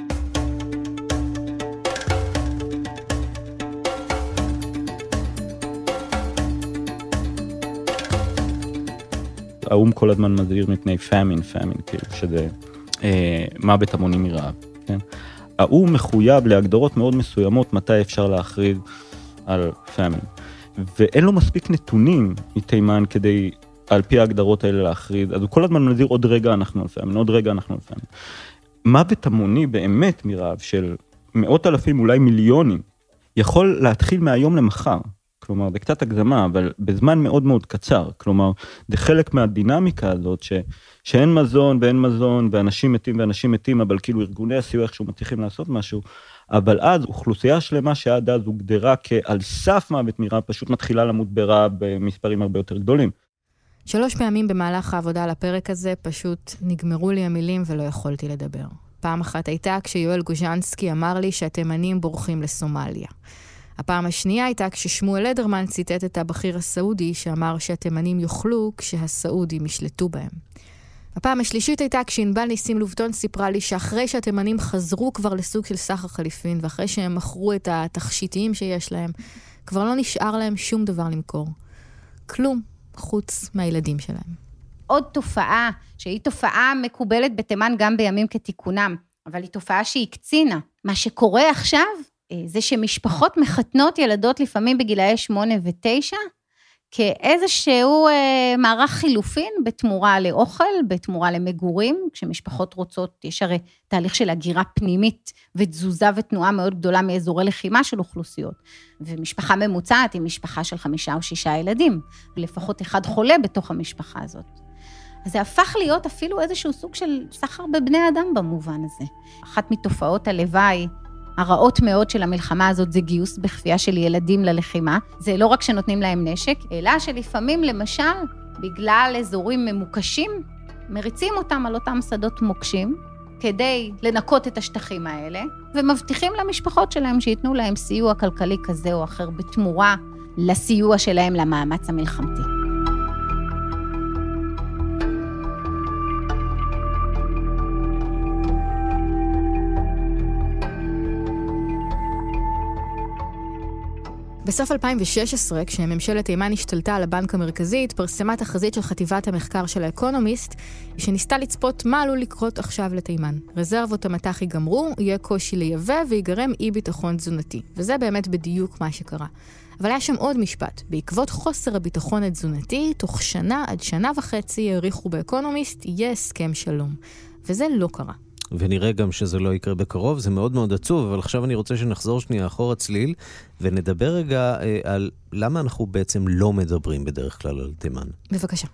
C: האו"ם כל הזמן מזהיר מפני פאמין, פאמין, כאילו, שזה אה, מוות המוני מרעב, כן? האו"ם מחויב להגדרות מאוד מסוימות מתי אפשר להכריז על פאמין. ואין לו מספיק נתונים מתימן כדי, על פי ההגדרות האלה להכריז, אז הוא כל הזמן מזהיר עוד רגע אנחנו על פאמין, עוד רגע אנחנו על פאמין. מוות המוני באמת מרעב של מאות אלפים, אולי מיליונים, יכול להתחיל מהיום למחר. כלומר, זה קצת הגזמה, אבל בזמן מאוד מאוד קצר. כלומר, זה חלק מהדינמיקה הזאת, ש, שאין מזון ואין מזון, ואנשים מתים ואנשים מתים, אבל כאילו ארגוני הסיוע איכשהו מצליחים לעשות משהו, אבל אז אוכלוסייה שלמה שעד אז הוגדרה כעל סף מוות מרעב, פשוט מתחילה למות ברעב במספרים הרבה יותר גדולים.
B: שלוש פעמים במהלך העבודה על הפרק הזה פשוט נגמרו לי המילים ולא יכולתי לדבר. פעם אחת הייתה כשיואל גוז'נסקי אמר לי שהתימנים בורחים לסומליה. הפעם השנייה הייתה כששמואל לדרמן ציטט את הבכיר הסעודי שאמר שהתימנים יאכלו כשהסעודים ישלטו בהם. הפעם השלישית הייתה כשענבל ניסים לובטון סיפרה לי שאחרי שהתימנים חזרו כבר לסוג של סחר חליפין, ואחרי שהם מכרו את התכשיטיים שיש להם, כבר לא נשאר להם שום דבר למכור. כלום, חוץ מהילדים שלהם.
E: עוד תופעה, שהיא תופעה מקובלת בתימן גם בימים כתיקונם, אבל היא תופעה שהיא קצינה. מה שקורה עכשיו זה שמשפחות מחתנות ילדות לפעמים בגילאי שמונה ותשע, כאיזשהו אה, מערך חילופין בתמורה לאוכל, בתמורה למגורים, כשמשפחות רוצות, יש הרי תהליך של הגירה פנימית ותזוזה ותנועה מאוד גדולה מאזורי לחימה של אוכלוסיות. ומשפחה ממוצעת היא משפחה של חמישה או שישה ילדים, ולפחות אחד חולה בתוך המשפחה הזאת. אז זה הפך להיות אפילו איזשהו סוג של סחר בבני אדם במובן הזה. אחת מתופעות הלוואי הרעות מאוד של המלחמה הזאת זה גיוס בכפייה של ילדים ללחימה. זה לא רק שנותנים להם נשק, אלא שלפעמים, למשל, בגלל אזורים ממוקשים, מריצים אותם על אותם שדות מוקשים, כדי לנקות את השטחים האלה, ומבטיחים למשפחות שלהם שייתנו להם סיוע כלכלי כזה או אחר בתמורה לסיוע שלהם למאמץ המלחמתי.
B: בסוף 2016, כשממשלת תימן השתלטה על הבנק המרכזי, התפרסמה תחזית של חטיבת המחקר של האקונומיסט, שניסתה לצפות מה עלול לקרות עכשיו לתימן. רזרבות המטח ייגמרו, יהיה קושי לייבא ויגרם אי ביטחון תזונתי. וזה באמת בדיוק מה שקרה. אבל היה שם עוד משפט. בעקבות חוסר הביטחון התזונתי, תוך שנה עד שנה וחצי העריכו באקונומיסט, יהיה הסכם שלום. וזה לא קרה.
G: ונראה גם שזה לא יקרה בקרוב, זה מאוד מאוד עצוב, אבל עכשיו אני רוצה שנחזור שנייה אחורה צליל, ונדבר רגע אה, על למה אנחנו בעצם לא מדברים בדרך כלל על תימן.
B: בבקשה.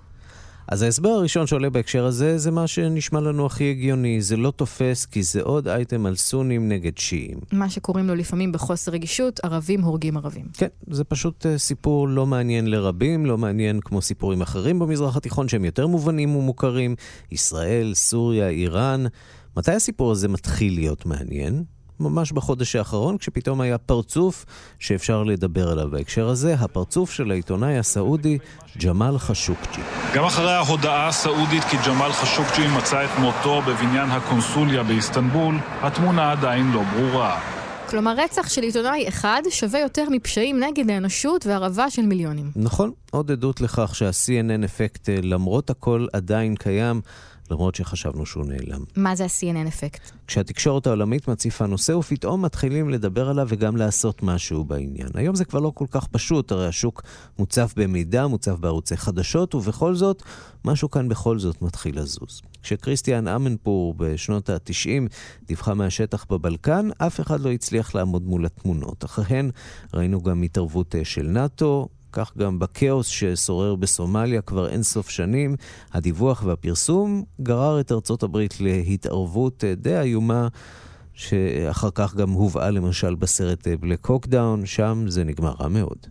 G: אז ההסבר הראשון שעולה בהקשר הזה, זה מה שנשמע לנו הכי הגיוני. זה לא תופס כי זה עוד אייטם על סונים נגד שיעים.
B: מה שקוראים לו לפעמים בחוסר רגישות, ערבים הורגים ערבים.
G: כן, זה פשוט uh, סיפור לא מעניין לרבים, לא מעניין כמו סיפורים אחרים במזרח התיכון שהם יותר מובנים ומוכרים. ישראל, סוריה, איראן. מתי הסיפור הזה מתחיל להיות מעניין? ממש בחודש האחרון, כשפתאום היה פרצוף שאפשר לדבר עליו בהקשר הזה, הפרצוף של העיתונאי הסעודי ג'מאל חשוקג'י.
L: גם אחרי ההודעה הסעודית כי ג'מאל חשוקג'י מצא את מותו בבניין הקונסוליה באיסטנבול, התמונה עדיין לא ברורה.
B: כלומר, רצח של עיתונאי אחד שווה יותר מפשעים נגד האנושות והרעבה של מיליונים.
G: נכון, עוד עדות לכך שה-CNN אפקט, למרות הכל, עדיין קיים. למרות שחשבנו שהוא נעלם.
B: מה זה ה-CNN אפקט?
G: כשהתקשורת העולמית מציפה נושא ופתאום מתחילים לדבר עליו וגם לעשות משהו בעניין. היום זה כבר לא כל כך פשוט, הרי השוק מוצף במידע, מוצף בערוצי חדשות, ובכל זאת, משהו כאן בכל זאת מתחיל לזוז. כשקריסטיאן אמנפור בשנות ה-90 דיווחה מהשטח בבלקן, אף אחד לא הצליח לעמוד מול התמונות. אחריהן ראינו גם התערבות אה, של נאט"ו, כך גם בכאוס ששורר בסומליה כבר אין סוף שנים, הדיווח והפרסום גרר את ארצות הברית להתערבות די איומה. שאחר כך גם הובאה למשל בסרט בלק הוקדאון, שם זה נגמר רע מאוד.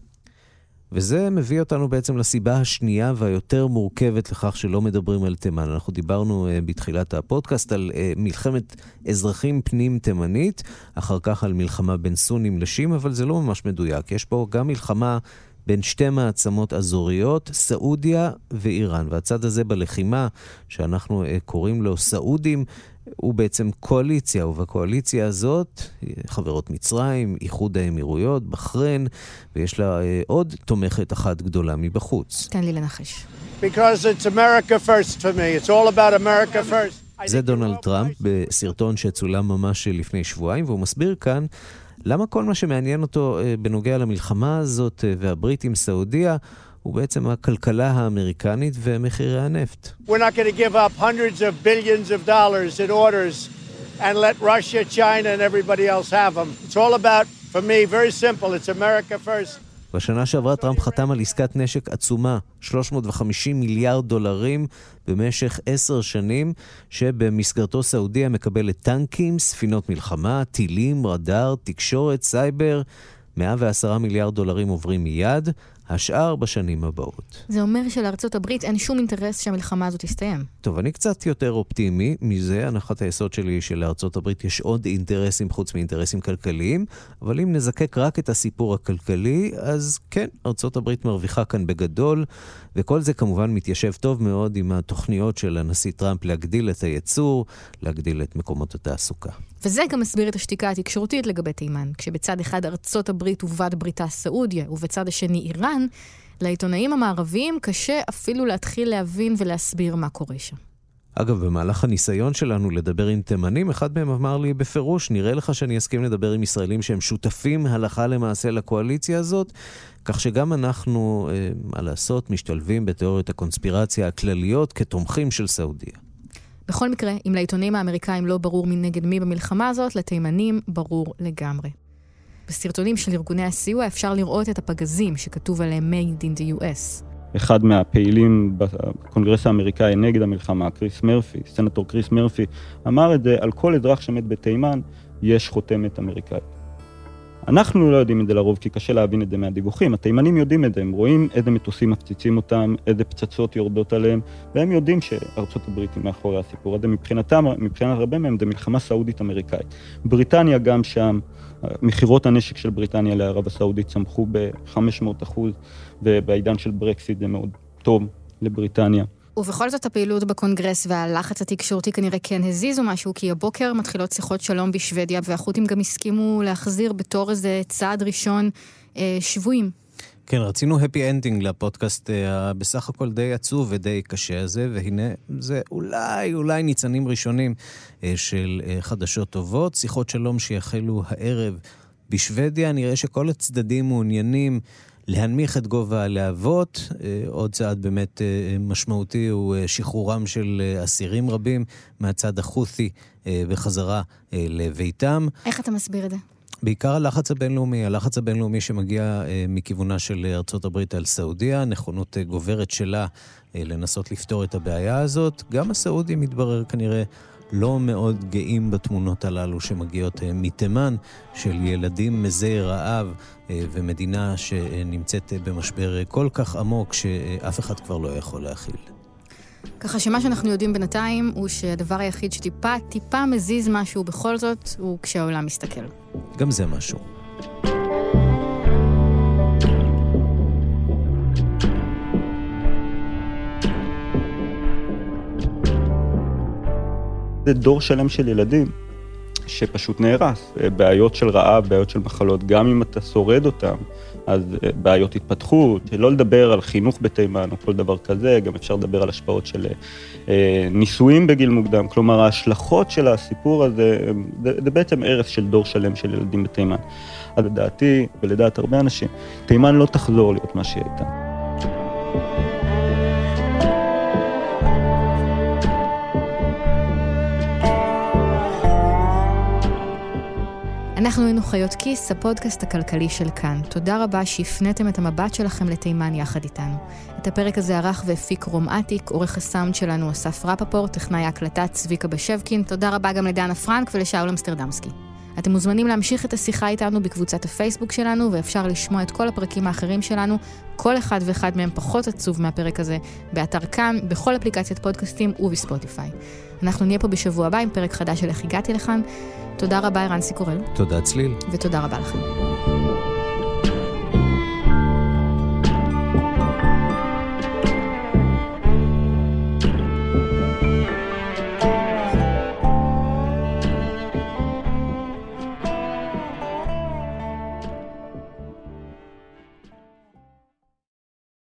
G: וזה מביא אותנו בעצם לסיבה השנייה והיותר מורכבת לכך שלא מדברים על תימן. אנחנו דיברנו uh, בתחילת הפודקאסט על uh, מלחמת אזרחים פנים תימנית, אחר כך על מלחמה בין סונים לשים, אבל זה לא ממש מדויק. יש פה גם מלחמה בין שתי מעצמות אזוריות, סעודיה ואיראן. והצד הזה בלחימה, שאנחנו uh, קוראים לו סעודים, הוא בעצם קואליציה, ובקואליציה הזאת חברות מצרים, איחוד האמירויות, בחריין, ויש לה uh, עוד תומכת אחת גדולה מבחוץ.
B: תן לי לנחש.
G: זה דונלד טראמפ בסרטון שצולם ממש לפני שבועיים, והוא מסביר כאן למה כל מה שמעניין אותו אה, בנוגע למלחמה הזאת אה, והברית עם סעודיה הוא בעצם הכלכלה האמריקנית ומחירי הנפט. We're not going to give up hundreds of billions of dollars in orders and let Russia, China and everybody else have them. It's all about, for me, very simple, it's America first. בשנה שעברה טראמפ חתם על עסקת נשק עצומה, 350 מיליארד דולרים במשך עשר שנים, שבמסגרתו סעודיה מקבלת טנקים, ספינות מלחמה, טילים, רדאר, תקשורת, סייבר. 110 מיליארד דולרים עוברים מיד, השאר בשנים הבאות.
B: זה אומר שלארצות הברית אין שום אינטרס שהמלחמה הזאת תסתיים.
G: טוב, אני קצת יותר אופטימי מזה. הנחת היסוד שלי היא שלארצות הברית יש עוד אינטרסים חוץ מאינטרסים כלכליים, אבל אם נזקק רק את הסיפור הכלכלי, אז כן, ארצות הברית מרוויחה כאן בגדול, וכל זה כמובן מתיישב טוב מאוד עם התוכניות של הנשיא טראמפ להגדיל את הייצור, להגדיל את מקומות התעסוקה.
B: וזה גם מסביר את השתיקה התקשורתית לגבי תימן, כשבצד אחד ארצות הברית ובת בריתה סעודיה, ובצד השני איראן, לעיתונאים המערביים קשה אפילו להתחיל להבין ולהסביר מה קורה שם.
G: אגב, במהלך הניסיון שלנו לדבר עם תימנים, אחד מהם אמר לי בפירוש, נראה לך שאני אסכים לדבר עם ישראלים שהם שותפים הלכה למעשה לקואליציה הזאת? כך שגם אנחנו, אה, מה לעשות, משתלבים בתיאוריות הקונספירציה הכלליות כתומכים של סעודיה.
B: בכל מקרה, אם לעיתונים האמריקאים לא ברור מי נגד מי במלחמה הזאת, לתימנים ברור לגמרי. בסרטונים של ארגוני הסיוע אפשר לראות את הפגזים שכתוב עליהם Made in the US.
C: אחד מהפעילים בקונגרס האמריקאי נגד המלחמה, קריס מרפי, סנטור קריס מרפי, אמר את זה, על כל אזרח שמת בתימן יש חותמת אמריקאית. אנחנו לא יודעים את זה לרוב, כי קשה להבין את זה מהדיווחים. התימנים יודעים את זה, הם רואים איזה מטוסים מפציצים אותם, איזה פצצות יורדות עליהם, והם יודעים שארצות הברית היא מאחורי הסיפור הזה. מבחינתם, מבחינת הרבה מהם, זה מלחמה סעודית-אמריקאית. בריטניה גם שם, מכירות הנשק של בריטניה לערב הסעודית צמחו ב-500 אחוז, ובעידן של ברקסיט זה מאוד טוב לבריטניה.
B: ובכל זאת הפעילות בקונגרס והלחץ התקשורתי כנראה כן הזיזו משהו, כי הבוקר מתחילות שיחות שלום בשוודיה, והחות'ים גם הסכימו להחזיר בתור איזה צעד ראשון אה, שבויים.
G: כן, רצינו happy ending לפודקאסט אה, בסך הכל די עצוב ודי קשה הזה, והנה זה אולי, אולי ניצנים ראשונים אה, של אה, חדשות טובות. שיחות שלום שיחלו הערב בשוודיה, נראה שכל הצדדים מעוניינים להנמיך את גובה הלהבות. אה, עוד צעד באמת אה, משמעותי הוא אה, שחרורם של אסירים רבים מהצד החות'י בחזרה לביתם.
B: איך אתה מסביר את זה?
G: בעיקר הלחץ הבינלאומי, הלחץ הבינלאומי שמגיע מכיוונה של ארצות הברית על סעודיה, נכונות גוברת שלה לנסות לפתור את הבעיה הזאת. גם הסעודים מתברר כנראה לא מאוד גאים בתמונות הללו שמגיעות אה, מתימן, של ילדים מזי רעב אה, ומדינה שנמצאת במשבר כל כך עמוק שאף אחד כבר לא יכול להכיל.
B: ככה שמה שאנחנו יודעים בינתיים הוא שהדבר היחיד שטיפה, טיפה מזיז משהו בכל זאת, הוא כשהעולם מסתכל.
G: גם זה משהו.
C: זה דור שלם של ילדים שפשוט נהרס. בעיות של רעב, בעיות של מחלות, גם אם אתה שורד אותם, אז אה, בעיות התפתחות, לא לדבר על חינוך בתימן או כל דבר כזה, גם אפשר לדבר על השפעות של אה, נישואים בגיל מוקדם, כלומר ההשלכות של הסיפור הזה, זה, זה בעצם הרס של דור שלם של ילדים בתימן. אז לדעתי, ולדעת הרבה אנשים, תימן לא תחזור להיות מה שהיא הייתה.
B: אנחנו היינו חיות כיס, הפודקאסט הכלכלי של כאן. תודה רבה שהפניתם את המבט שלכם לתימן יחד איתנו. את הפרק הזה ערך והפיק רום אטיק, עורך הסאונד שלנו אסף רפפורט, טכנאי ההקלטה צביקה בשבקין. תודה רבה גם לדנה פרנק ולשאול אמסטרדמסקי. אתם מוזמנים להמשיך את השיחה איתנו בקבוצת הפייסבוק שלנו, ואפשר לשמוע את כל הפרקים האחרים שלנו, כל אחד ואחד מהם פחות עצוב מהפרק הזה, באתר כאן, בכל אפליקציית פודקאסטים ובספוטיפיי. אנחנו נהיה פה בשבוע הבא עם פרק חדש של איך הגעתי לכאן. תודה רבה, ערן סיקורל.
G: תודה, צליל.
B: ותודה רבה לכם.